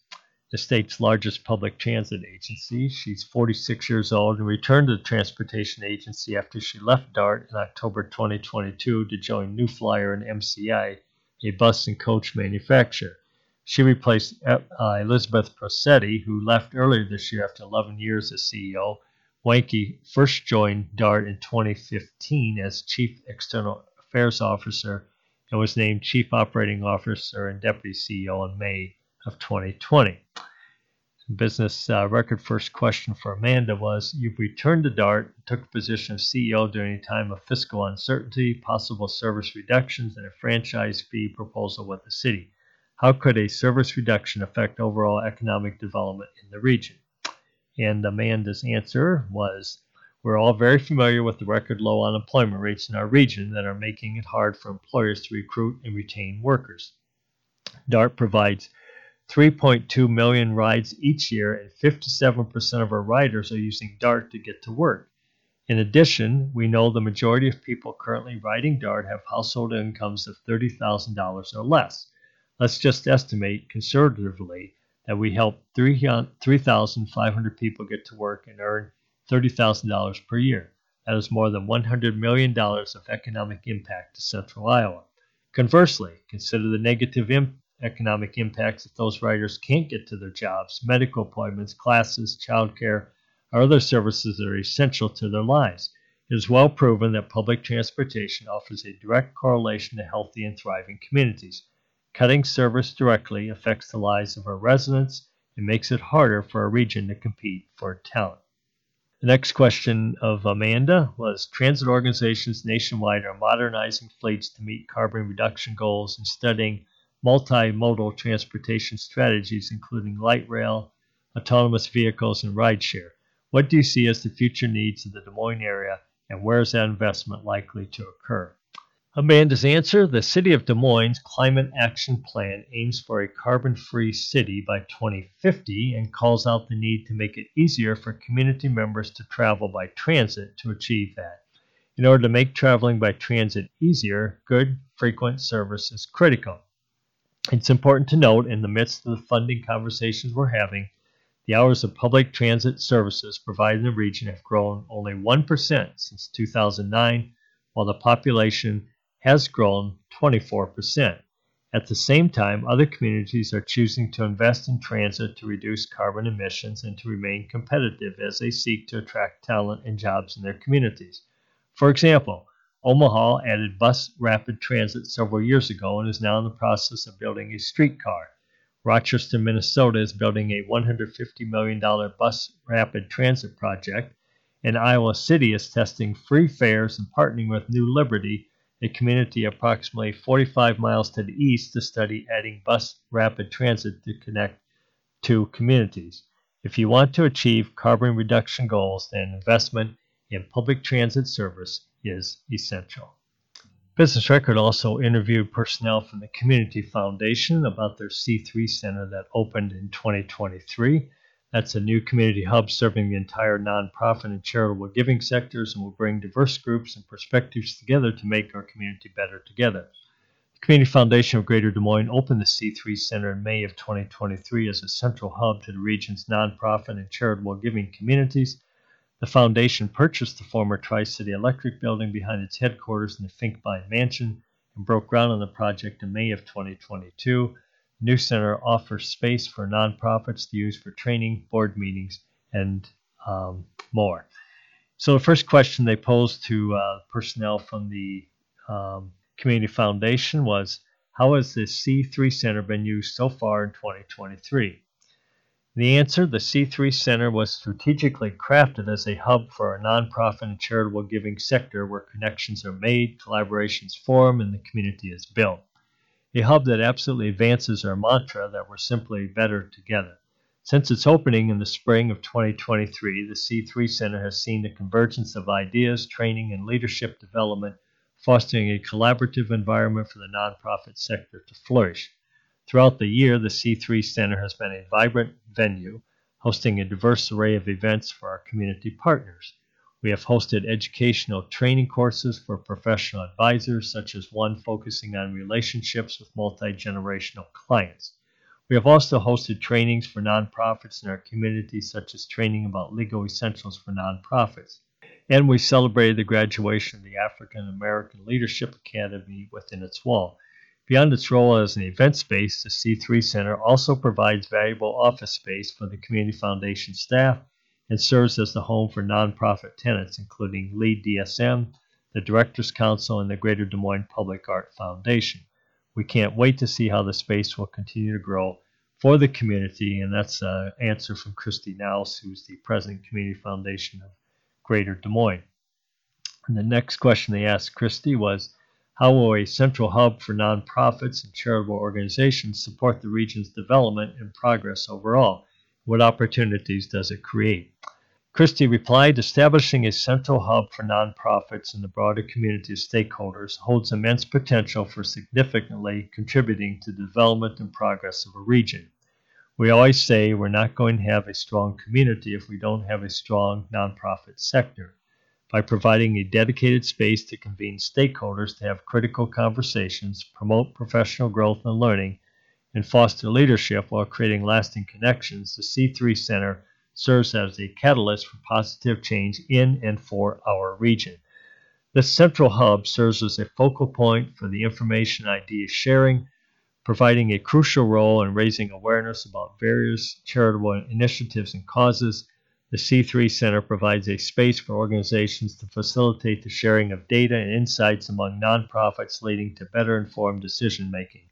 Speaker 1: the state's largest public transit agency. She's 46 years old and returned to the transportation agency after she left DART in October 2022 to join New Flyer and MCI, a bus and coach manufacturer. She replaced uh, Elizabeth Presutti, who left earlier this year after 11 years as CEO. Wanke first joined DART in 2015 as Chief External Affairs Officer and was named Chief Operating Officer and Deputy CEO in May of 2020. Business uh, record first question for Amanda was You've returned to DART, took a position of CEO during a time of fiscal uncertainty, possible service reductions, and a franchise fee proposal with the city. How could a service reduction affect overall economic development in the region? And Amanda's answer was We're all very familiar with the record low unemployment rates in our region that are making it hard for employers to recruit and retain workers. DART provides 3.2 million rides each year, and 57% of our riders are using DART to get to work. In addition, we know the majority of people currently riding DART have household incomes of $30,000 or less. Let's just estimate conservatively that we help 3,500 people get to work and earn $30,000 per year. That is more than $100 million of economic impact to central Iowa. Conversely, consider the negative Im- economic impacts if those riders can't get to their jobs, medical appointments, classes, childcare, or other services that are essential to their lives. It is well proven that public transportation offers a direct correlation to healthy and thriving communities. Cutting service directly affects the lives of our residents and makes it harder for our region to compete for talent. The next question of Amanda was Transit organizations nationwide are modernizing fleets to meet carbon reduction goals and studying multimodal transportation strategies, including light rail, autonomous vehicles, and rideshare. What do you see as the future needs of the Des Moines area, and where is that investment likely to occur? Amanda's answer The City of Des Moines Climate Action Plan aims for a carbon free city by 2050 and calls out the need to make it easier for community members to travel by transit to achieve that. In order to make traveling by transit easier, good, frequent service is critical. It's important to note, in the midst of the funding conversations we're having, the hours of public transit services provided in the region have grown only 1% since 2009, while the population has grown 24%. At the same time, other communities are choosing to invest in transit to reduce carbon emissions and to remain competitive as they seek to attract talent and jobs in their communities. For example, Omaha added bus rapid transit several years ago and is now in the process of building a streetcar. Rochester, Minnesota is building a $150 million bus rapid transit project, and Iowa City is testing free fares and partnering with New Liberty a community approximately 45 miles to the east to study adding bus rapid transit to connect two communities. If you want to achieve carbon reduction goals, then investment in public transit service is essential. Business Record also interviewed personnel from the Community Foundation about their C3 Center that opened in 2023. That's a new community hub serving the entire nonprofit and charitable giving sectors and will bring diverse groups and perspectives together to make our community better together. The Community Foundation of Greater Des Moines opened the C3 Center in May of 2023 as a central hub to the region's nonprofit and charitable giving communities. The foundation purchased the former Tri City Electric building behind its headquarters in the Finkbine Mansion and broke ground on the project in May of 2022. The New Center offers space for nonprofits to use for training, board meetings, and um, more. So the first question they posed to uh, personnel from the um, Community Foundation was, how has the C3 Center been used so far in 2023? The answer, the C3 Center was strategically crafted as a hub for our nonprofit and charitable giving sector where connections are made, collaborations form, and the community is built a hub that absolutely advances our mantra that we're simply better together. Since its opening in the spring of 2023, the C3 Center has seen the convergence of ideas, training, and leadership development, fostering a collaborative environment for the nonprofit sector to flourish. Throughout the year, the C3 Center has been a vibrant venue, hosting a diverse array of events for our community partners. We have hosted educational training courses for professional advisors, such as one focusing on relationships with multi generational clients. We have also hosted trainings for nonprofits in our community, such as training about legal essentials for nonprofits. And we celebrated the graduation of the African American Leadership Academy within its wall. Beyond its role as an event space, the C3 Center also provides valuable office space for the Community Foundation staff and serves as the home for nonprofit tenants, including Lead DSM, the Directors Council, and the Greater Des Moines Public Art Foundation. We can't wait to see how the space will continue to grow for the community, and that's an answer from Kristi Knous, who's the President of Community Foundation of Greater Des Moines. And the next question they asked Kristi was, how will a central hub for nonprofits and charitable organizations support the region's development and progress overall? What opportunities does it create? Kristi replied, establishing a central hub for nonprofits and the broader community of stakeholders holds immense potential for significantly contributing to the development and progress of a region. We always say we're not going to have a strong community if we don't have a strong nonprofit sector. By providing a dedicated space to convene stakeholders to have critical conversations, promote professional growth and learning, and foster leadership while creating lasting connections, the C3 Center serves as a catalyst for positive change in and for our region. This central hub serves as a focal point for the information idea sharing, providing a crucial role in raising awareness about various charitable initiatives and causes. The C3 Center provides a space for organizations to facilitate the sharing of data and insights among nonprofits, leading to better informed decision making.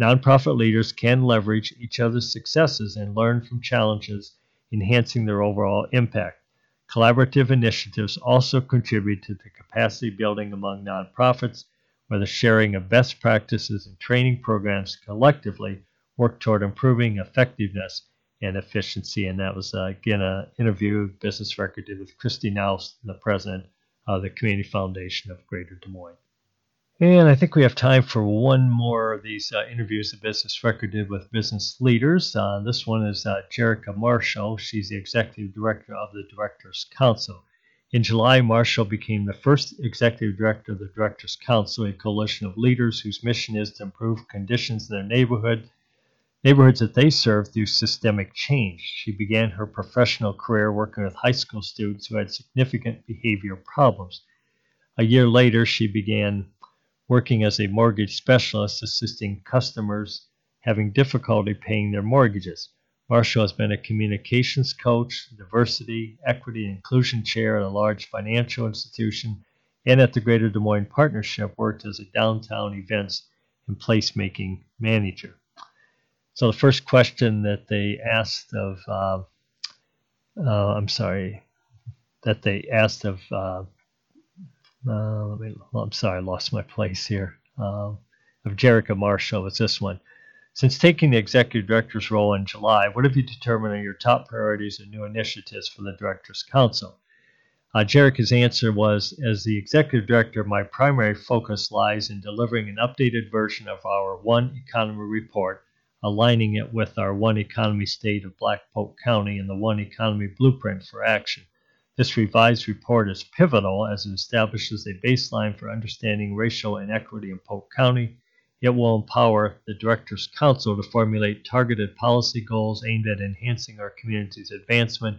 Speaker 1: Nonprofit leaders can leverage each other's successes and learn from challenges, enhancing their overall impact. Collaborative initiatives also contribute to the capacity building among nonprofits, where the sharing of best practices and training programs collectively work toward improving effectiveness and efficiency. And that was, uh, again, an interview Business Record did with Kristi Knous, the president of the Community Foundation of Greater Des Moines. And I think we have time for one more of these uh, interviews the Business Record did with business leaders. Uh, this one is uh, Jerica Marshall. She's the executive director of the Directors Council. In July, Marshall became the first executive director of the Directors Council, a coalition of leaders whose mission is to improve conditions in their neighborhood, neighborhoods that they serve through systemic change. She began her professional career working with high school students who had significant behavioral problems. A year later, she began working as a mortgage specialist assisting customers having difficulty paying their mortgages. Marshall has been a communications coach, diversity, equity, and inclusion chair at a large financial institution, and at the Greater Des Moines Partnership worked as a downtown events and placemaking manager. So the first question that they asked of, uh, uh, I'm sorry, that they asked of uh, uh, let me, I'm sorry, I lost my place here. Uh, of Jerica Marshall was this one. Since taking the executive director's role in July, what have you determined are your top priorities and new initiatives for the Directors Council? Uh, answer was As the executive director, my primary focus lies in delivering an updated version of our One Economy report, aligning it with our One Economy state of Black Polk County and the One Economy blueprint for action. This revised report is pivotal as it establishes a baseline for understanding racial inequity in Polk County. It will empower the Directors Council to formulate targeted policy goals aimed at enhancing our community's advancement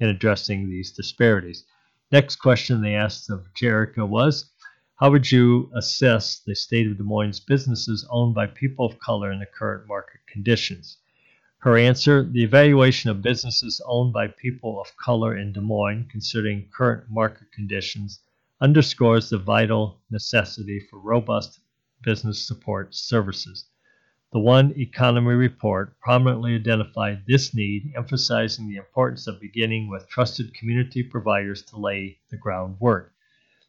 Speaker 1: in addressing these disparities. Next question they asked of Jerica was How would you assess the state of Des Moines businesses owned by people of color in the current market conditions? Her answer the evaluation of businesses owned by people of color in Des Moines, considering current market conditions, underscores the vital necessity for robust business support services. The One Economy report prominently identified this need, emphasizing the importance of beginning with trusted community providers to lay the groundwork.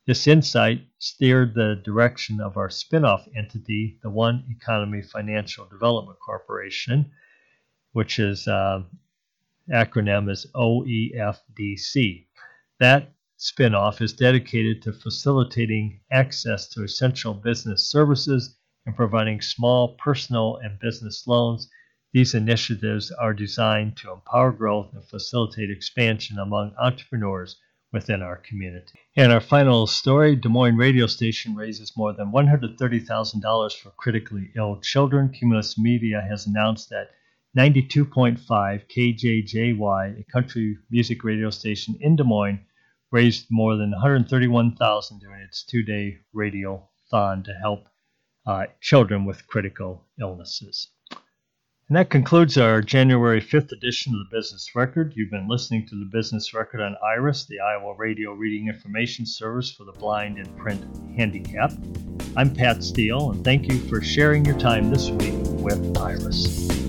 Speaker 1: This insight steered the direction of our spin-off entity, the One Economy Financial Development Corporation, which is uh, acronym is OEFDC. That spinoff is dedicated to facilitating access to essential business services and providing small personal and business loans. These initiatives are designed to empower growth and facilitate expansion among entrepreneurs within our community. And our final story Des Moines radio station raises more than $130,000 for critically ill children. Cumulus Media has announced that 92.5 KJJY, a country music radio station in Des Moines, raised more than 131,000 during its two-day radio thon to help uh, children with critical illnesses. And that concludes our January 5th edition of the Business Record. You've been listening to the Business Record on IRIS, the Iowa Radio Reading Information Service for the blind and print handicapped. I'm Pat Steele, and thank you for sharing your time this week with IRIS.